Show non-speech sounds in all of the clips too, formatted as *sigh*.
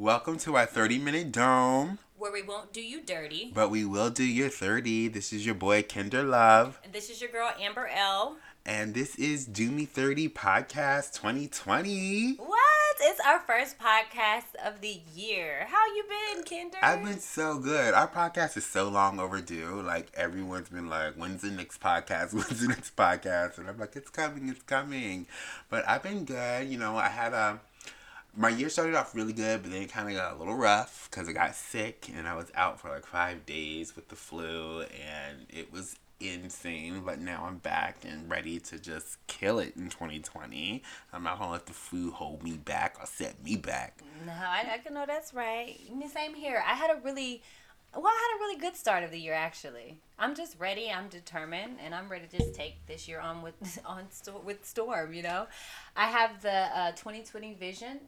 Welcome to our 30 minute dome, where we won't do you dirty. but we will do your 30. This is your boy, Kinder Love. And this is your girl Amber L. And this is Do Me 30 Podcast 2020. What? It's our first podcast of the year. How you been, Kinder? I've been so good. Our podcast is so long overdue. Like, everyone's been like, when's the next podcast? *laughs* When's the next podcast? And I'm like, it's coming, it's coming. But I've been good. You know, I had a. My year started off really good, but then it kind of got a little rough because I got sick and I was out for like five days with the flu and it was insane. But now I'm back and ready to just kill it in 2020. I'm not gonna let the flu hold me back or set me back. No, I, I can know that's right. Me- Same here. I had a really, well, I had a really good start of the year actually. I'm just ready. I'm determined, and I'm ready to just take this year on with *laughs* on sto- with storm. You know, I have the uh, 2020 vision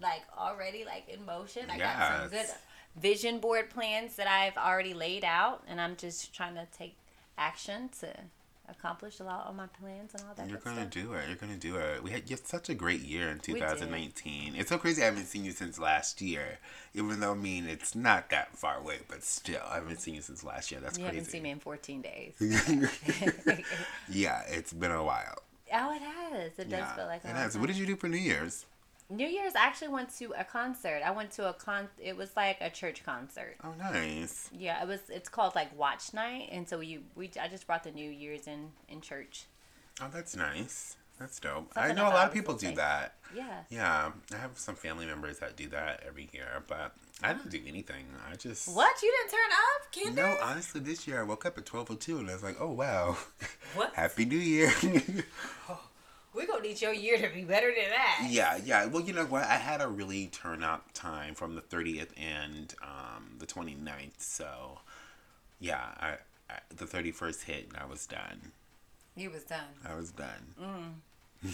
like already like in motion. I got some good vision board plans that I've already laid out, and I'm just trying to take action to accomplish a lot of my plans and all that. You're gonna stuff. do it. You're gonna do it. We had you had such a great year in 2019. It's so crazy. I haven't seen you since last year. Even though I mean it's not that far away, but still, I haven't seen you since last year. That's You crazy. haven't seen me in 14 days. *laughs* yeah, it's been a while. Oh, it has. It does yeah, feel like a it has. time. What did you do for New Year's? New Year's, I actually went to a concert. I went to a con. It was like a church concert. Oh, nice. Yeah, it was. It's called like Watch Night, and so you we I just brought the New Year's in in church. Oh, that's nice. That's dope. I know a lot of people do that. Yeah. Yeah, I have some family members that do that every year, but I don't do anything. I just What? You didn't turn up, Kinder? No, honestly, this year I woke up at twelve oh two and I was like, oh wow, What? *laughs* Happy New Year. *laughs* We're gonna need your year to be better than that. yeah, yeah. Well, you know what? I had a really turn up time from the thirtieth and um, the 29th. So, yeah, I, I the thirty first hit and I was done. You was done. I was done. *laughs*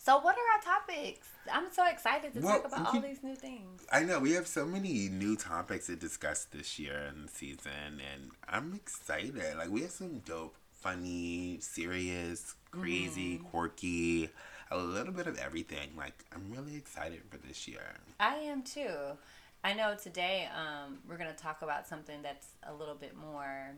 So what are our topics? I'm so excited to Well, talk about we all these new things. I know we have so many new topics to discuss this year and season, and I'm excited. Like we have some dope, funny, serious, crazy, quirky, a little bit of everything. Like I'm really excited for this year. I am too. I know today um, we're going to talk about something that's a little bit more,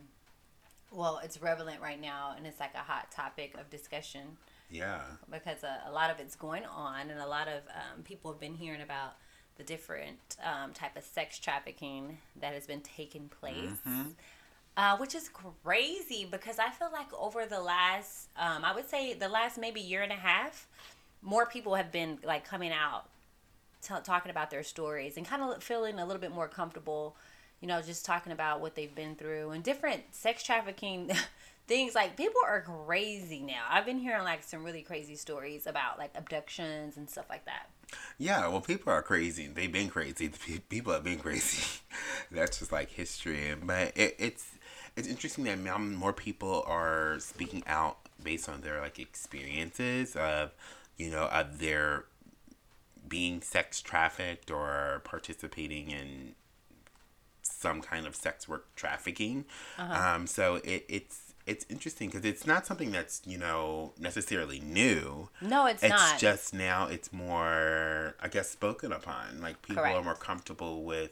well, it's relevant right now and it's like a hot topic of discussion Yeah, because uh, a lot of it's going on and a lot of um, people have been hearing about the different um, type of sex trafficking that has been taking place. Uh, which is crazy because I feel like over the last, um, I would say the last maybe year and a half, more people have been like coming out t- talking about their stories and kind of feeling a little bit more comfortable, you know, just talking about what they've been through and different sex trafficking *laughs* things. Like people are crazy now. I've been hearing like some really crazy stories about like abductions and stuff like that. yeah. Well, people are crazy. They've been crazy. People have been crazy. *laughs* That's just like history. But it, it's it's interesting that now more people are speaking out based on their like experiences of you know of their being sex trafficked or participating in some kind of sex work trafficking. Um, so it, it's it's interesting because it's not something that's you know necessarily new. No, it's, It's not. just now it's more I guess spoken upon. Like people are more comfortable with.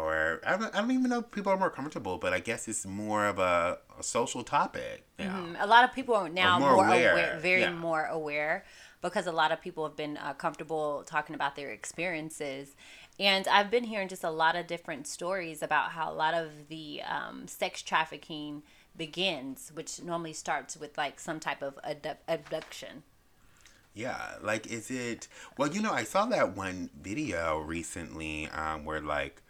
Or I don't, I don't even know if people are more comfortable, but I guess it's more of a, a social topic now. Mm, a lot of people are now more more, aware, aware, very yeah. more aware because a lot of people have been uh, comfortable talking about their experiences and i've been hearing just a lot of different stories about how a lot of the um, sex trafficking begins which normally starts with like some type of abdu- abduction Yeah, like is it? Well, you know, I saw that one video recently um, where like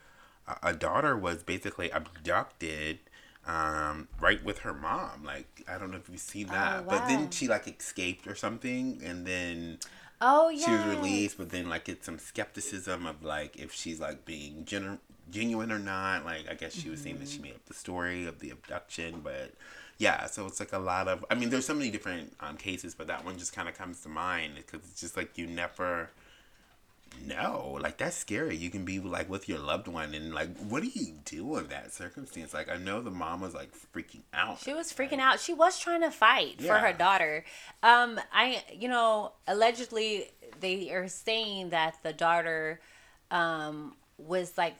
a, daughter was basically abducted um, right with her mom. Like I don't know if you've seen that, but wow. then she like escaped or something, and then oh yeah she was released. But then like it's some skepticism of like if she's like being genu- genuine or not. Like I guess she was saying that she made up the story of the abduction, but yeah. So it's like a lot of. I mean, there's so many different um, cases, but that one just kind of comes to mind because it's just like you never know. Like that's scary. You can be like with your loved one, and like, what do you do in that circumstance? Like I know the mom was like freaking out. She was freaking out. She was trying to fight for her daughter. Um, I, you know, allegedly they are saying that the daughter um, was like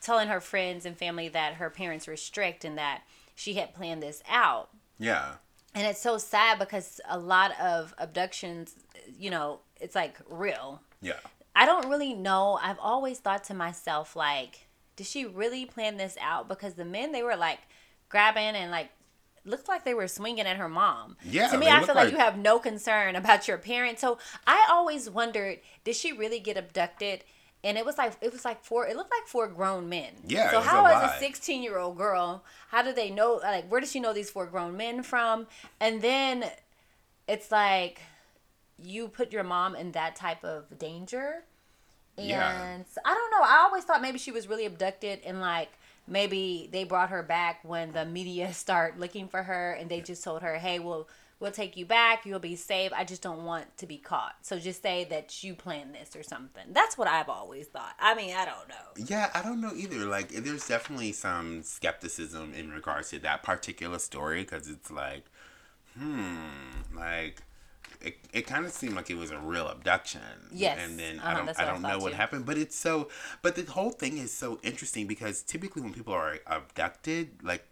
telling her friends and family that her parents were strict and that she had planned this out. Yeah. And it's so sad because a lot of abductions, you know, it's like real. Yeah. I don't really know. I've always thought to myself, like, did she really plan this out? Because the men, they were like grabbing and like looked like they were swinging at her mom. Yeah, To me, I feel like, like- you have no concern about your parents. So I always wondered, did she really get abducted? And it was like it was like four. It looked like four grown men. Yeah, So it was how a as a sixteen year old girl, how do they know? Like, where does she know these four grown men from? And then it's like you put your mom in that type of danger. And Yeah. I don't know. I always thought maybe she was really abducted and like maybe they brought her back when the media *laughs* start looking for her and they just told her, "Hey, we'll we'll take you back. You'll be safe. I just don't want to be caught. So just say that you planned this or something." That's what I've always thought. I mean, I don't know. Yeah, I don't know either. Like, there's definitely some skepticism in regards to that particular story because it's like, hmm, like, it, it kind of seemed like it was a real abduction. Yes, And then uh-huh, I don't, I don't know what too. happened, but it's so, but the whole thing is so interesting because typically when people are abducted, like,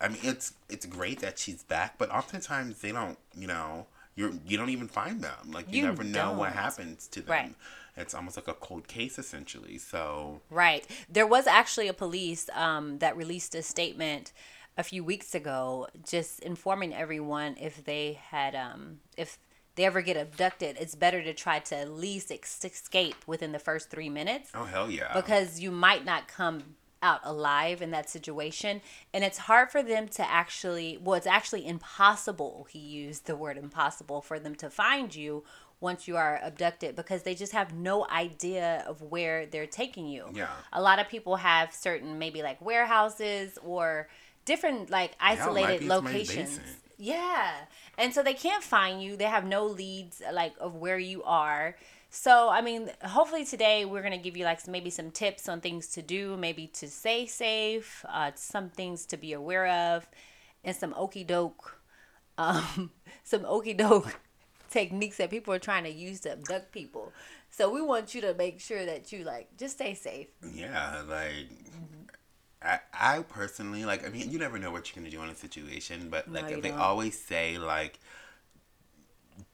I mean, it's it's great that she's back, but oftentimes they don't, you know, you're you don't even find them. Like, you, You never know what happens to them. Right. It's almost like a cold case essentially. So Right. There was actually a police um, that released a statement a few weeks ago, just informing everyone if they had, um, if they ever get abducted, it's better to try to at least ex- escape within the first three minutes oh hell yeah. because you might not come out alive in that situation and it's hard for them to actually well it's actually impossible he used the word impossible for them to find you once you are abducted because they just have no idea of where they're taking you Yeah. a lot of people have certain maybe like warehouses or different like Hell, it might isolated locations. Yeah. And so they can't find you. They have no leads like of where you are. So I mean, hopefully today we're gonna give you like maybe some tips on things to do, maybe to stay safe, uh, some things to be aware of, and some okey doke, um, *laughs* some okey doke *laughs* techniques that people are trying to use to abduct people. So we want you to make sure that you like just stay safe. Yeah, like I, I personally like. I mean, you never know what you're gonna do in a situation, but like you they don't. always say, like,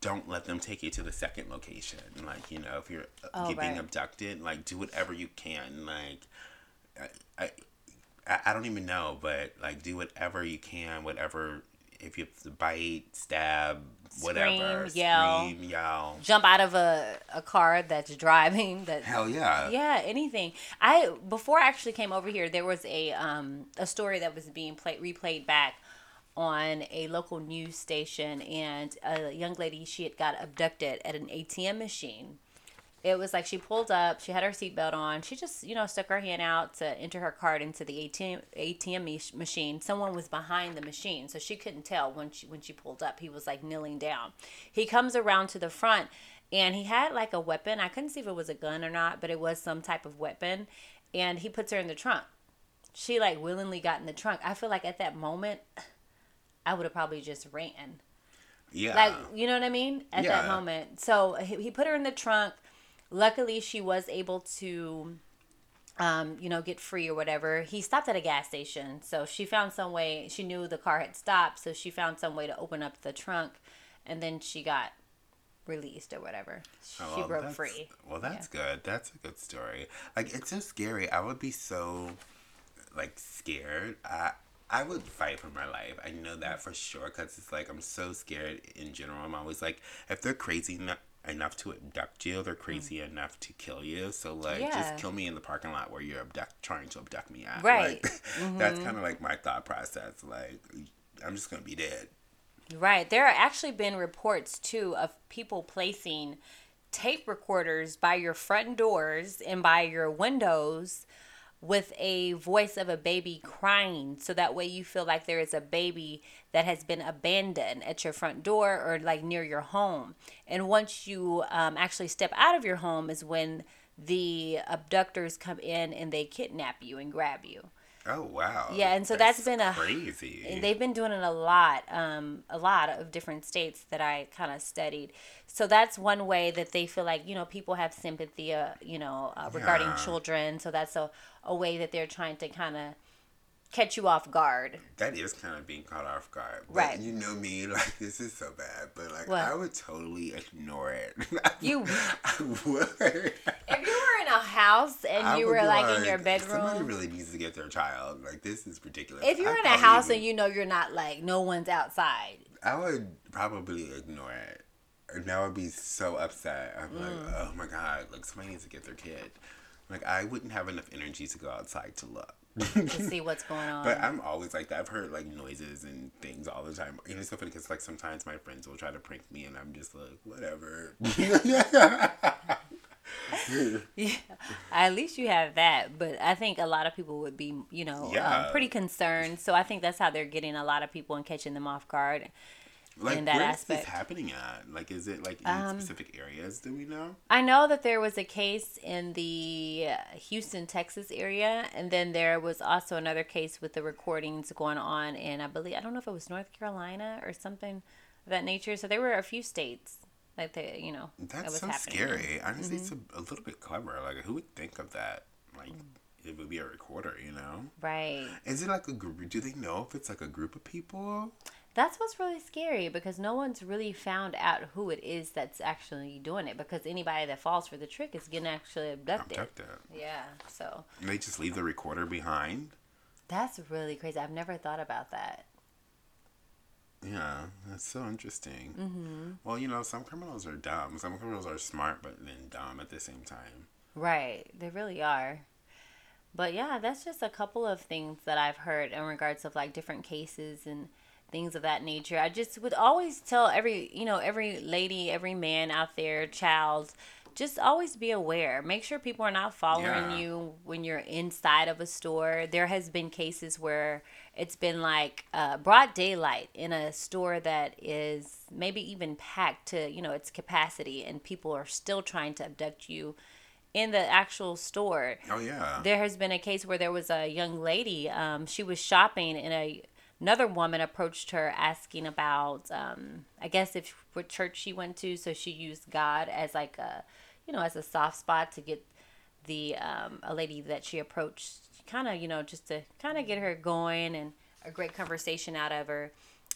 don't let them take you to the second location. Like, you know, if you're uh, Oh, being right. abducted, like, do whatever you can. Like, I, I, I- I don't even know, but like, do whatever you can. Whatever. If you have to bite, stab, whatever, Scream, yell. scream, yell. Jump out of a, a car that's driving that Hell yeah. yeah anything i before i actually came over here there was a um a story that was being played replayed back on a local news station and a young lady she had got abducted at an atm machine it was like she pulled up she had her seatbelt on she just you know stuck her hand out to enter her card into the atm atm machine. Someone was behind the machine so she couldn't tell when she when she pulled up. He was like kneeling down. He comes around to the front and he had like a weapon. I couldn't see if it was a gun or not but it was some type of weapon and he puts her in the trunk. She like willingly got in the trunk. I feel like at that moment i would have probably just ran. Yeah. like you know what i mean? At that moment. So he, he put her in the trunk luckily she was able to um, you know get free or whatever he stopped at a gas station so she found some way she knew the car had stopped so she found some way to open up the trunk and then she got released or whatever she Oh, well, broke free Well, that's good. That's a good story. Like it's so scary. I would be so like scared. I I would fight for my life. I know that for sure because it's like I'm so scared in general. I'm always like, if they're crazy enough enough to abduct you, they're crazy enough to kill you. So like, Mm. Yeah. just kill me in the parking lot where you're abduct trying to abduct me at. Right. *laughs* Mm-hmm. That's kind of like my thought process. Like, I'm just gonna be dead. Right. There are actually been reports too of people placing tape recorders by your front doors and by your windows with a voice of a baby crying. So that way you feel like there is a baby that has been abandoned at your front door or like near your home. And once you um, actually step out of your home is when the abductors come in and they kidnap you and grab you Oh wow. Yeah, and so that's been a- crazy. They've been doing it a lot, um, a lot of different states that I kind of studied. So that's one way that they feel like you know people have sympathy, uh, you know, uh, regarding Yeah. children. So that's a a way that they're trying to kind of catch you off guard. that is kind of being caught off guard. But Right. You know me, *laughs* like this is so bad, but like What? I would totally ignore it. *laughs* You- I would. *laughs* If you were in a house and I you were be like, in your bedroom. Somebody really needs to get their child. Like this is ridiculous. if you're I in a house would- and you know you're not like no one's outside, I would probably ignore it. And I would be so upset. I'm Mm. like, oh my god, like somebody needs to get their kid. Like I wouldn't have enough energy to go outside to look. *laughs* to see what's going on. But I'm always like that. I've heard like noises and things all the time. And it's so funny because like sometimes my friends will try to prank me, and I'm just like, whatever. *laughs* Yeah, at least you have that. But I think a lot of people would be, you know, Yeah. um, pretty concerned. So I think that's how they're getting a lot of people and catching them off guard. Like In that where's aspect. this happening at? Like, is it like in Um, specific areas? Do we know? I know that there was a case in the Houston, Texas area, and then there was also another case with the recordings going on in, I believe, I don't know if it was North Carolina or something of that nature. So there were a few states like they, you know, that That's was so happening. scary. Honestly, it's Mm-hmm. a, a little bit clever. Like, who would think of that? Like, it would be a recorder, you know? Right. Is it like a group? Do they know if it's like a group of people? That's what's really scary because no one's really found out who it is that's actually doing it because anybody that falls for the trick is getting actually abducted. Abducted. Yeah, so And they just leave the recorder behind. that's really crazy. I've never thought about that. Yeah, that's so interesting. Mm-hmm. Well, you know, some criminals are dumb. Some criminals are smart, but then dumb at the same time. Right, they really are. But yeah, that's just a couple of things that I've heard in regards of like different cases and things of that nature. I just would always tell every, you know, every lady, every man out there, child, just always be aware. Make sure people are not following Yeah. you when you're inside of a store. There has been cases where it's been like uh, broad daylight in a store that is maybe even packed to, you know, its capacity and people are still trying to abduct you in the actual store. Oh yeah. There has been a case where there was a young lady. Um, she was shopping, in a another woman approached her asking about, um, I guess, if what church she went to. So she used God as like a, you know, as a soft spot to get the um, a lady that she approached, kind of, you know, just to kind of get her going and a great conversation out of her.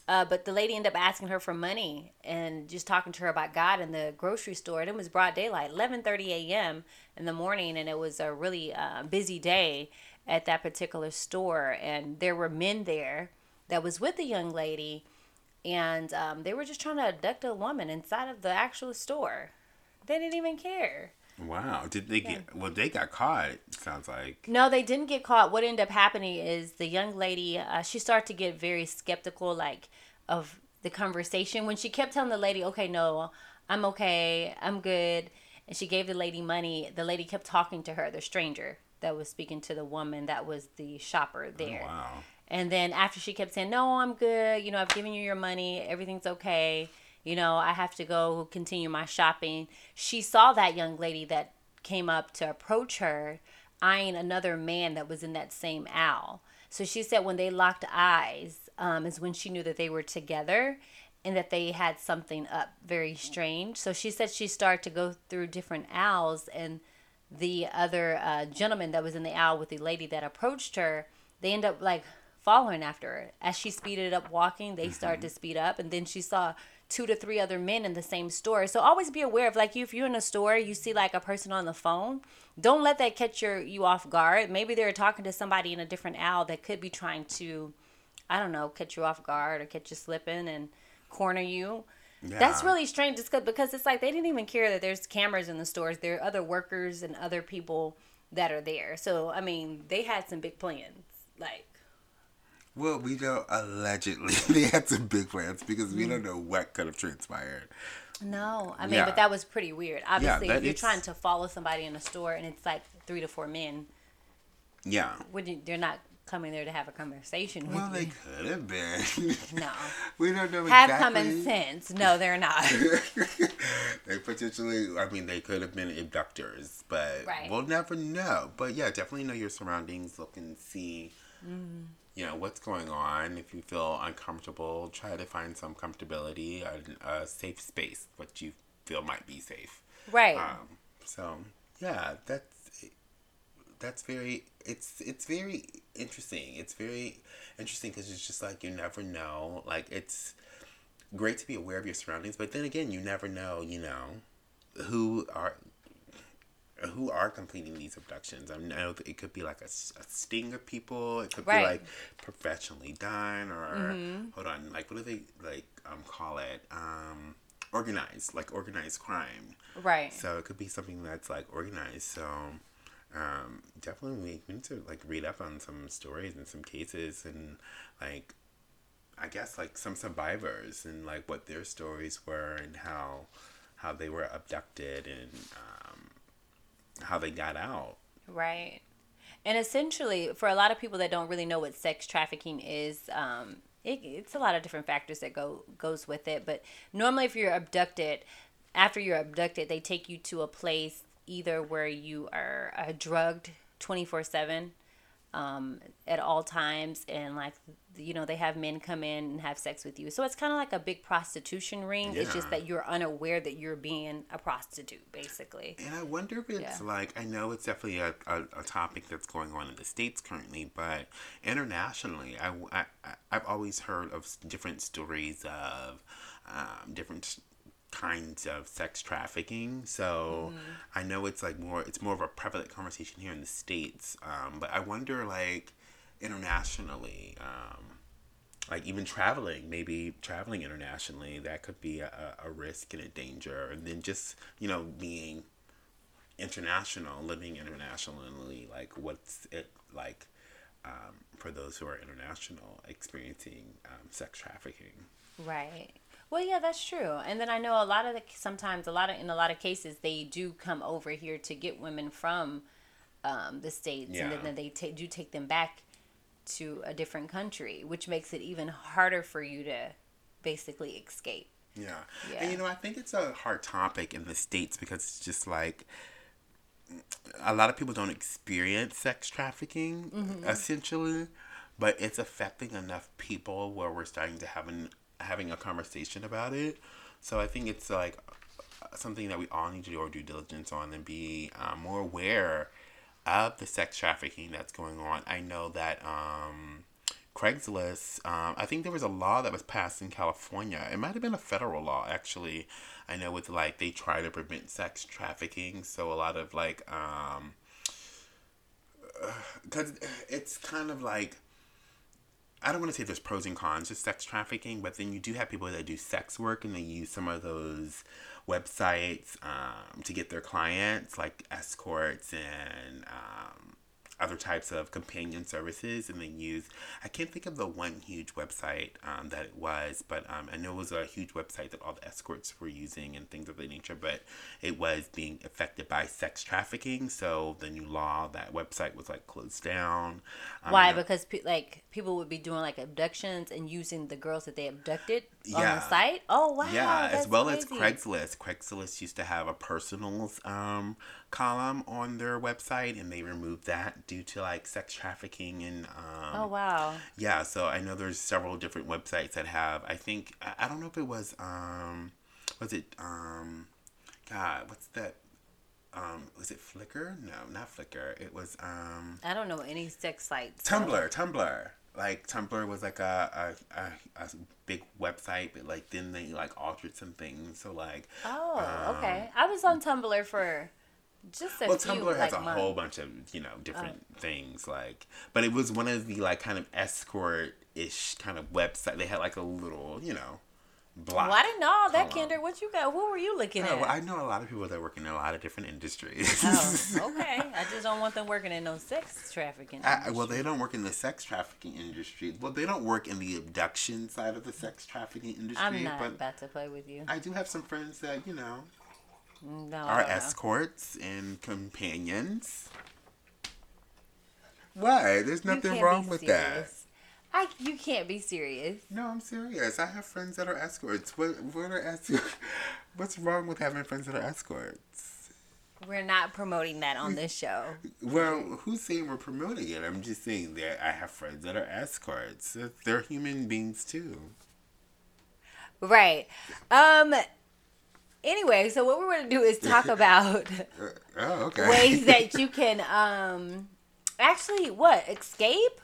Uh, but the lady ended up asking her for money and just talking to her about God in the grocery store. And it was broad daylight, 11:30 a.m. in the morning, and it was a really uh, busy day at that particular store. And there were men there that was with the young lady, and um, they were just trying to abduct a woman inside of the actual store. They didn't even care. Wow. Did they get? Well, they got caught. Sounds like. No, they didn't get caught. What ended up happening is the young lady, uh, she started to get very skeptical, like of the conversation when she kept telling the lady, "Okay, no, I'm okay, I'm good," and she gave the lady money. The lady kept talking to her, the stranger that was speaking to the woman that was the shopper there. Oh, wow. And then after she kept saying, "No, I'm good. You know, I've given you your money. Everything's okay. You know, I have to go continue my shopping." She saw that young lady that came up to approach her, eyeing another man that was in that same aisle. So she said when they locked eyes, um, is when she knew that they were together and that they had something up very strange. So she said she started to go through different aisles and the other uh, gentleman that was in the aisle with the lady that approached her, they end up like following after her. As she speeded up walking, they started mm-hmm. to speed up, and then she saw two to three other men in the same store. So always be aware of like if you're in a store, you see like a person on the phone, don't let that catch your you off guard. Maybe they're talking to somebody in a different aisle that could be trying to, I don't know, catch you off guard or catch you slipping and corner you. That's really strange just 'cause- because it's like they didn't even care that there's cameras in the stores. There are other workers and other people that are there. So, I mean, they had some big plans. Like, Well, we know allegedly *laughs* they had some big plans because we Mm. don't know what could have transpired. no. I mean, Yeah. but that was pretty weird. Obviously, that if you're trying to follow somebody in a store and it's like three to four men, Yeah. wouldn't they're not coming there to have a conversation with Well, they could have been. *laughs* No. *laughs* we don't know Have exactly. common sense. No, they're not. they potentially, I mean, they could have been abductors, but Right. we'll never know. But yeah, definitely know your surroundings. Look and see Mm. You know what's going on. If you feel uncomfortable, try to find some comfortability, a, a safe space, what you feel might be safe. Right. Um, so yeah, that's that's very it's it's very interesting. It's very interesting because it's just like you never know. Like it's great to be aware of your surroundings, but then again, you never know. You know who are who are completing these abductions. I know it could be like a, a sting of people. It could Right. be like professionally done or Mm-hmm. hold on, like what do they like um call it? Um organized, like organized crime. right. So it could be something that's like organized. So um, definitely we, need to like read up on some stories and some cases and like I guess like some survivors and like what their stories were and how how they were abducted and um, how they got out. Right. And essentially, for a lot of people that don't really know what sex trafficking is, um, it, it's a lot of different factors that go goes with it. But normally, if you're abducted, after you're abducted, they take you to a place either where you are uh, drugged twenty four seven um, at all times, and like you know they have men come in and have sex with you. So it's kind of like a big prostitution ring. It's just that you're unaware that you're being a prostitute, basically. And I wonder if it's Yeah. like I know it's definitely a, a, a topic that's going on in the states currently, but internationally, I, I I- I've always heard of different stories of um, different kinds of sex trafficking. So I know it's like more it's more of a prevalent conversation here in the states, um, but I wonder like internationally. Um, like even traveling, maybe traveling internationally, that could be a, a risk and a danger. And then just, you know, being international, living internationally, like what's it like um, for those who are international experiencing um, sex trafficking? Right. Well, yeah, that's true. And then I know a lot of the sometimes a lot of in a lot of cases they do come over here to get women from um, the states, and Yeah. then they ta- do take them back to a different country, which makes it even harder for you to basically escape. Yeah. Yeah. And you know, I think it's a hard topic in the States because it's just like a lot of people don't experience sex trafficking Mm-hmm. essentially, but it's affecting enough people where we're starting to have an having a conversation about it. So I think it's like something that we all need to do our due diligence on and be um, more aware of the sex trafficking that's going on. I know that um, Craigslist, um, I think there was a law that was passed in California. It might have been a federal law, actually. I know with like they try to prevent sex trafficking, so a lot of like, um, *sighs* because it's kind of like I don't want to say there's pros and cons to sex trafficking, but then you do have people that do sex work and they use some of those websites um, to get their clients, like escorts and um, other types of companion services. And they use, I can't think of the one huge website um, that it was, but um, I know it was a huge website that all the escorts were using and things of that nature, but it was being affected by sex trafficking. So the new law, that website was like closed down. Um, Why? Because pe- like people would be doing like abductions and using the girls that they abducted on Yeah. the site. Oh wow! Yeah, as well crazy. as Craigslist. Craigslist used to have a personals um, column on their website, and they removed that due to like sex trafficking and um, Oh wow! yeah. So I know there's several different websites that have. I think I, I don't know if it was um, was it um, God, what's that? Um, was it Flickr? No, not Flickr. It was um, I don't know any sex sites. so- Tumblr, Tumblr. Like Tumblr was like a, a, a, a big website, but like then they like altered some things. So like, Oh, okay. Um, I was on Tumblr for just a well, few Tumblr has like, a months. whole bunch of you know different oh. things. Like, but it was one of the like kind of escort ish kind of website. They had like a little you know block. Well, I didn't know all that. Kinder. What you got? Who were you looking Oh, at? I know a lot of people that work in a lot of different industries. oh, okay. I just don't want them working in no sex trafficking. I, well, they don't work in the sex trafficking industry. Well, they don't work in the abduction side of the sex trafficking industry. I'm not about to play with you. I do have some friends that you know No. are escorts and companions. Why? There's nothing wrong with that. I you can't be serious. No, I'm serious. I have friends that are escorts. What what are escorts? *laughs* What's wrong with having friends that are escorts? We're not promoting that on this show. Well, who's saying we're promoting it? I'm just saying that I have friends that are escorts. They're human beings too. Right. Um. Anyway, so what we're going to do is talk *laughs* about Oh, okay. ways that *laughs* you can um actually what escape.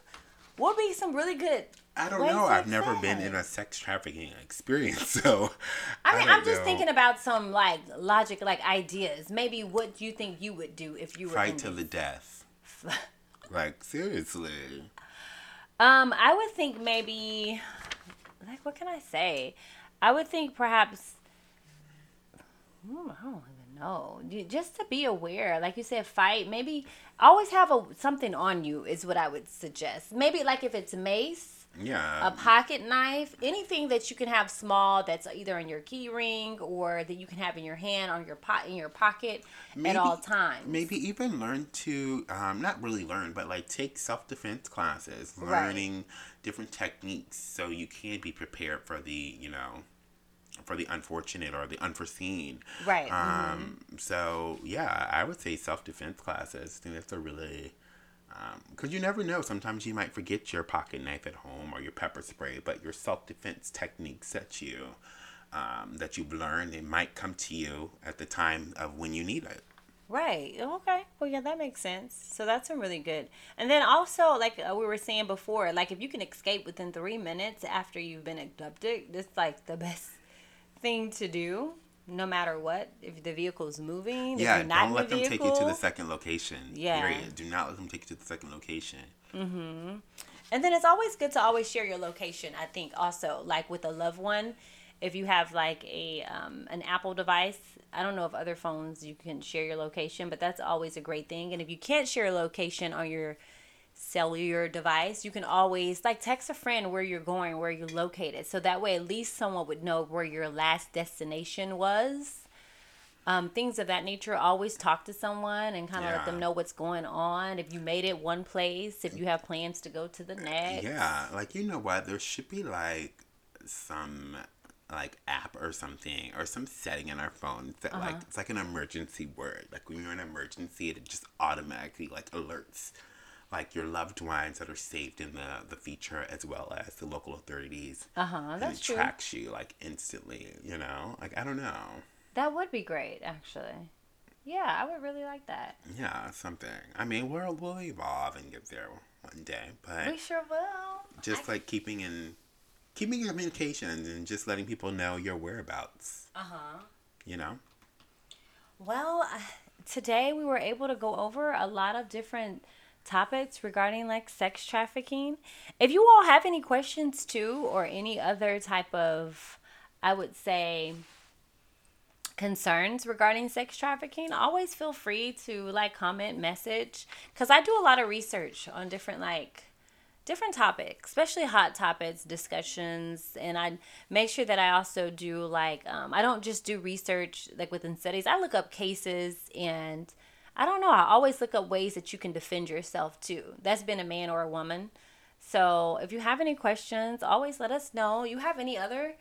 What would be some really good? I don't know. I've never been in a sex trafficking experience, *laughs* so I mean, don't I'm just thinking about some like logic, like ideas. Maybe what do you think you would do if you were fight to the death. *laughs* Like seriously. Um, I would think maybe, like, what can I say? I would think perhaps. Hmm, I don't know. Just to be aware, like you said, fight. Maybe always have a something on you is what I would suggest. Maybe like if it's mace, Yeah. a pocket knife, anything that you can have small that's either in your key ring or that you can have in your hand on your pot in your pocket at all times. Maybe even learn to um, not really learn, but like take self defense classes, Right. learning different techniques so you can be prepared for the you know for the unfortunate or the unforeseen. Right. Um, So yeah, I would say self defense classes. I think that's a really because you never know. Sometimes you might forget your pocket knife at home or your pepper spray, but your self defense techniques that you um, that you've learned, it might come to you at the time of when you need it. Right. Okay. Well, yeah, that makes sense. So that's a really good. And then also, like uh, we were saying before, like if you can escape within three minutes after you've been abducted, that's like the best thing to do, no matter what. If the vehicle's moving, Yeah, don't let the them vehicle, take you to the second location. Yeah. Period. Do not let them take you to the second location. Mm-hmm. And then it's always good to always share your location. I think also like with a loved one, if you have like a um, an Apple device, I don't know if other phones you can share your location, but that's always a great thing. And if you can't share a location on your cellular device, you can always like text a friend where you're going, where you're located, so that way at least someone would know where your last destination was. Um, things of that nature. Always talk to someone and kind of let them know what's going on. If you made it one place, if you have plans to go to the next. Yeah, like you know what? There should be like some like app or something or some setting in our phone that like Uh-huh. it's like an emergency word. Like when you're in an emergency, it just automatically like alerts like your loved ones that are saved in the the feature as well as the local authorities. Uh huh. That's it true. tracks you like instantly. You know, like I don't know. That would be great, actually. Yeah, I would really like that. Yeah, something. I mean, we'll we'll evolve and get there one day, but We sure will. just I- like keeping in keeping communications and just letting people know your whereabouts Uh-huh. you know Well, uh, *sighs* today we were able to go over a lot of different topics regarding like sex trafficking. If you all have any questions too, or any other type of, I would say, concerns regarding sex trafficking, always feel free to like comment, message, because I do a lot of research on different like different topics, especially hot topics, discussions, and I make sure that I also do like um, I don't just do research like within studies. I look up cases and I don't know. I always look up ways that you can defend yourself too. That's been a man or a woman. So if you have any questions, always let us know. You have any other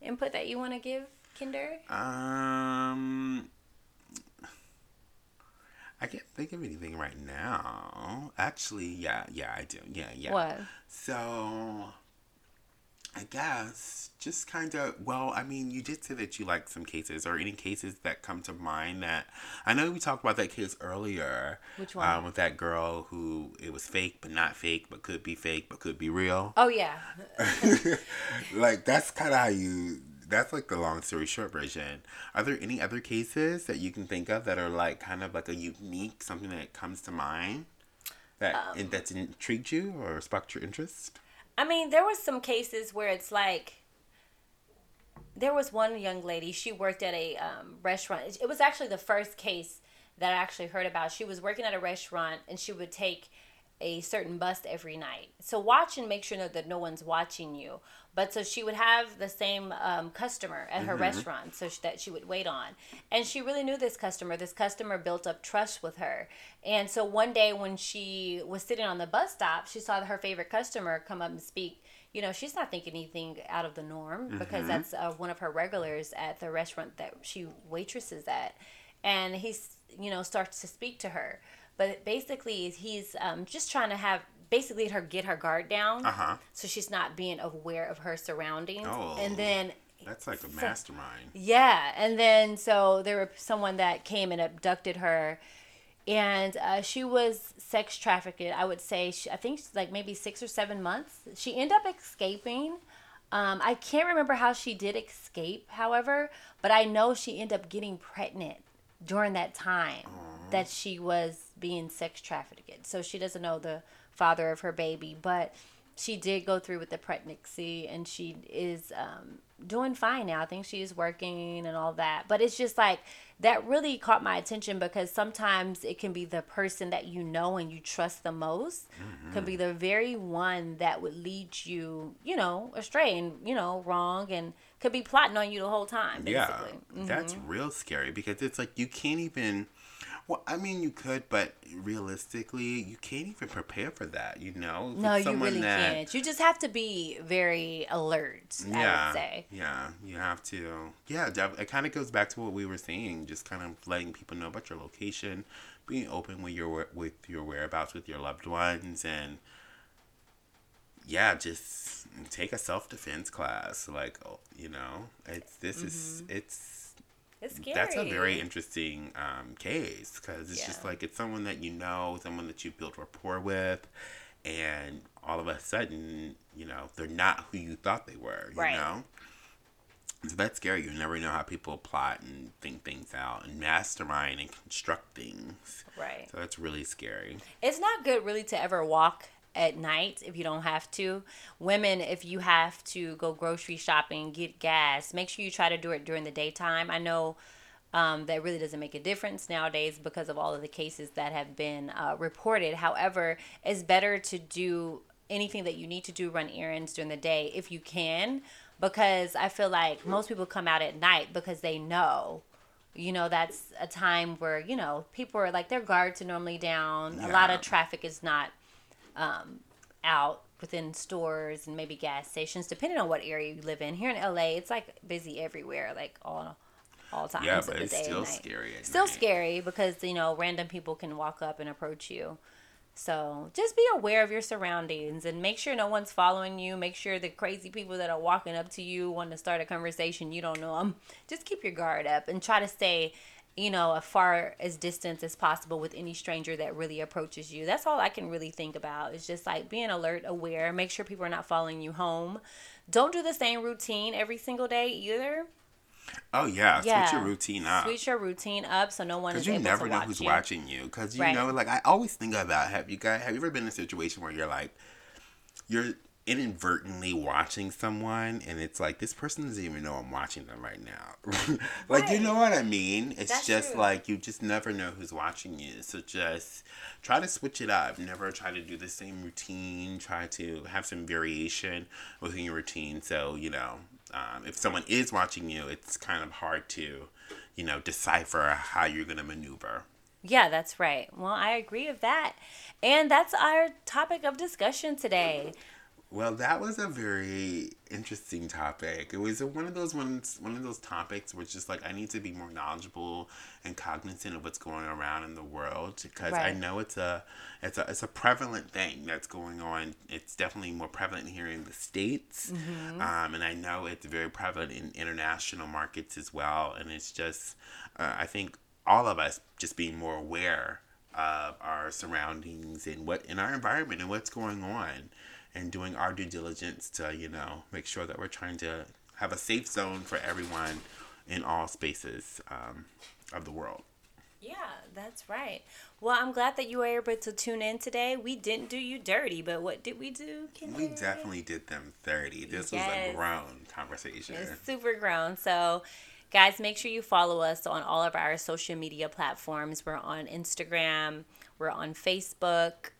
input that you want to give, Kinder? um i can't think of anything right now actually yeah yeah i do yeah yeah What? so i guess just kind of well i mean you did say that you like some cases. Or any cases that come to mind that i know we talked about that case earlier Which one? um, with that girl who it was fake but not fake but could be fake but could be real? Oh yeah. *laughs* like that's kind of how you that's like the long story short version. Are there any other cases that you can think of that are like kind of like a unique something that comes to mind that Um, and that's intrigued you or sparked your interest I mean, there was some cases where it's like there was one young lady. She worked at a um, restaurant. It, it was actually the first case that I actually heard about. She was working at a restaurant, and she would take a certain bus every night. So watch and make sure that, no one's watching you. But so she would have the same um, customer at her restaurant, so sh- that she would wait on, and she really knew this customer. This customer built up trust with her, and so one day when she was sitting on the bus stop, she saw her favorite customer come up and speak. You know, she's not thinking anything out of the norm because that's uh, one of her regulars at the restaurant that she waitresses at, and he's you know, starts to speak to her. But basically, he's um, just trying to have basically her get her guard down, Uh-huh. so she's not being aware of her surroundings. Oh. And then That's like a mastermind. yeah, and then so there was someone that came and abducted her, and uh, she was sex trafficked. I would say she, I think she's like maybe six or seven months. She ended up escaping. Um, I can't remember how she did escape, however, but I know she ended up getting pregnant during that time that she was being sex trafficked. Again. So she doesn't know the father of her baby, but she did go through with the pregnancy and she is um, doing fine now. I think she is working and all that. But it's just like that really caught my attention because sometimes it can be the person that you know and you trust the most could be the very one that would lead you, you know, astray and, you know, wrong and could be plotting on you the whole time, Yeah. Mm-hmm. that's real scary because it's like you can't even. Well, I mean, you could, but realistically, you can't even prepare for that. You know, If No, you really that- can't. You just have to be very alert, I Yeah, would say. yeah, you have to. Yeah, it kind of goes back to what we were saying, just kind of letting people know about your location, being open with your with your whereabouts with your loved ones, and yeah, just take a self defense class. Like, oh, you know, it's this is Mm-hmm. it's It's scary. that's a very interesting um, case because it's just like it's someone that you know, someone that you built rapport with, and all of a sudden, you know, they're not who you thought they were. You Right. know, so that's scary. You never know how people plot and think things out and mastermind and construct things. right. So that's really scary. It's not good really to ever walk at night if you don't have to. Women, if you have to go grocery shopping, get gas, make sure you try to do it during the daytime. I know um, that really doesn't make a difference nowadays because of all of the cases that have been uh, reported. However, it's better to do anything that you need to do, run errands during the day if you can, because I feel like most people come out at night because they know you know that's a time where you know people are like their guards are normally down a lot of traffic is not um, out within stores and maybe gas stations depending on what area you live in here in la it's like busy everywhere like all all times Yeah, of but the it's day still scary. Still night. scary because you know random people can walk up and approach you so just be aware of your surroundings and make sure no one's following you. Make sure the crazy people that are walking up to you want to start a conversation, you don't know them. Just keep your guard up and try to stay, you know, as far as distance as possible with any stranger that really approaches you. That's all I can really think about. It's just like being alert, aware, make sure people are not following you home. Don't do the same routine every single day either. Oh yeah, Yeah. switch your routine up. Switch your routine up so no one Because you never know watch who's you. watching you. Because you Right. know, like I always think about have you guys have you ever been in a situation where you're like you're inadvertently watching someone and it's like this person doesn't even know I'm watching them right now. *laughs* like you know what I mean? It's That's just true. like you just never know who's watching you. So just try to switch it up. Never try to do the same routine. Try to have some variation within your routine. So, you know, um, if someone is watching you, it's kind of hard to, you know, decipher how you're going to maneuver. Yeah, that's right. Well, I agree with that. And that's our topic of discussion today. Well, that was a very interesting topic. It was one of those ones, one of those topics where it's just like I need to be more knowledgeable and cognizant of what's going around in the world because I know it's a, it's a, it's a prevalent thing that's going on. It's definitely more prevalent here in the states, um, and I know it's very prevalent in international markets as well. And it's just, uh, I think all of us just being more aware of our surroundings and what in our environment and what's going on and doing our due diligence to you know make sure that we're trying to have a safe zone for everyone in all spaces um, of the world Yeah, that's right. Well, I'm glad that you were able to tune in today. We didn't do you dirty, but what did we do? we definitely did them 30 this was a grown conversation It's super grown. So, guys, make sure you follow us on all of our social media platforms. We're on Instagram, we're on Facebook.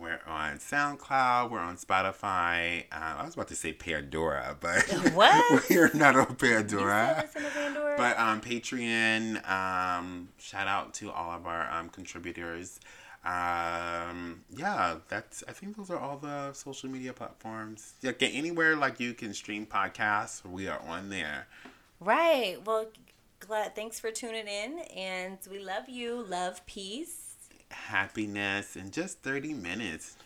We're on soundcloud we're on spotify uh, i was about to say pandora but *laughs* *laughs* What? we're not on pandora said listen to Pandora? But um, Patreon, um, shout out to all of our um, contributors. Um, yeah, that's. I think those are all the social media platforms. Yeah, get anywhere like you can stream podcasts. We are on there. Right. Well, glad. Thanks for tuning in, and we love you. Love, peace, happiness in just thirty minutes.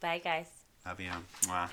Bye, guys. Love you. Mwah.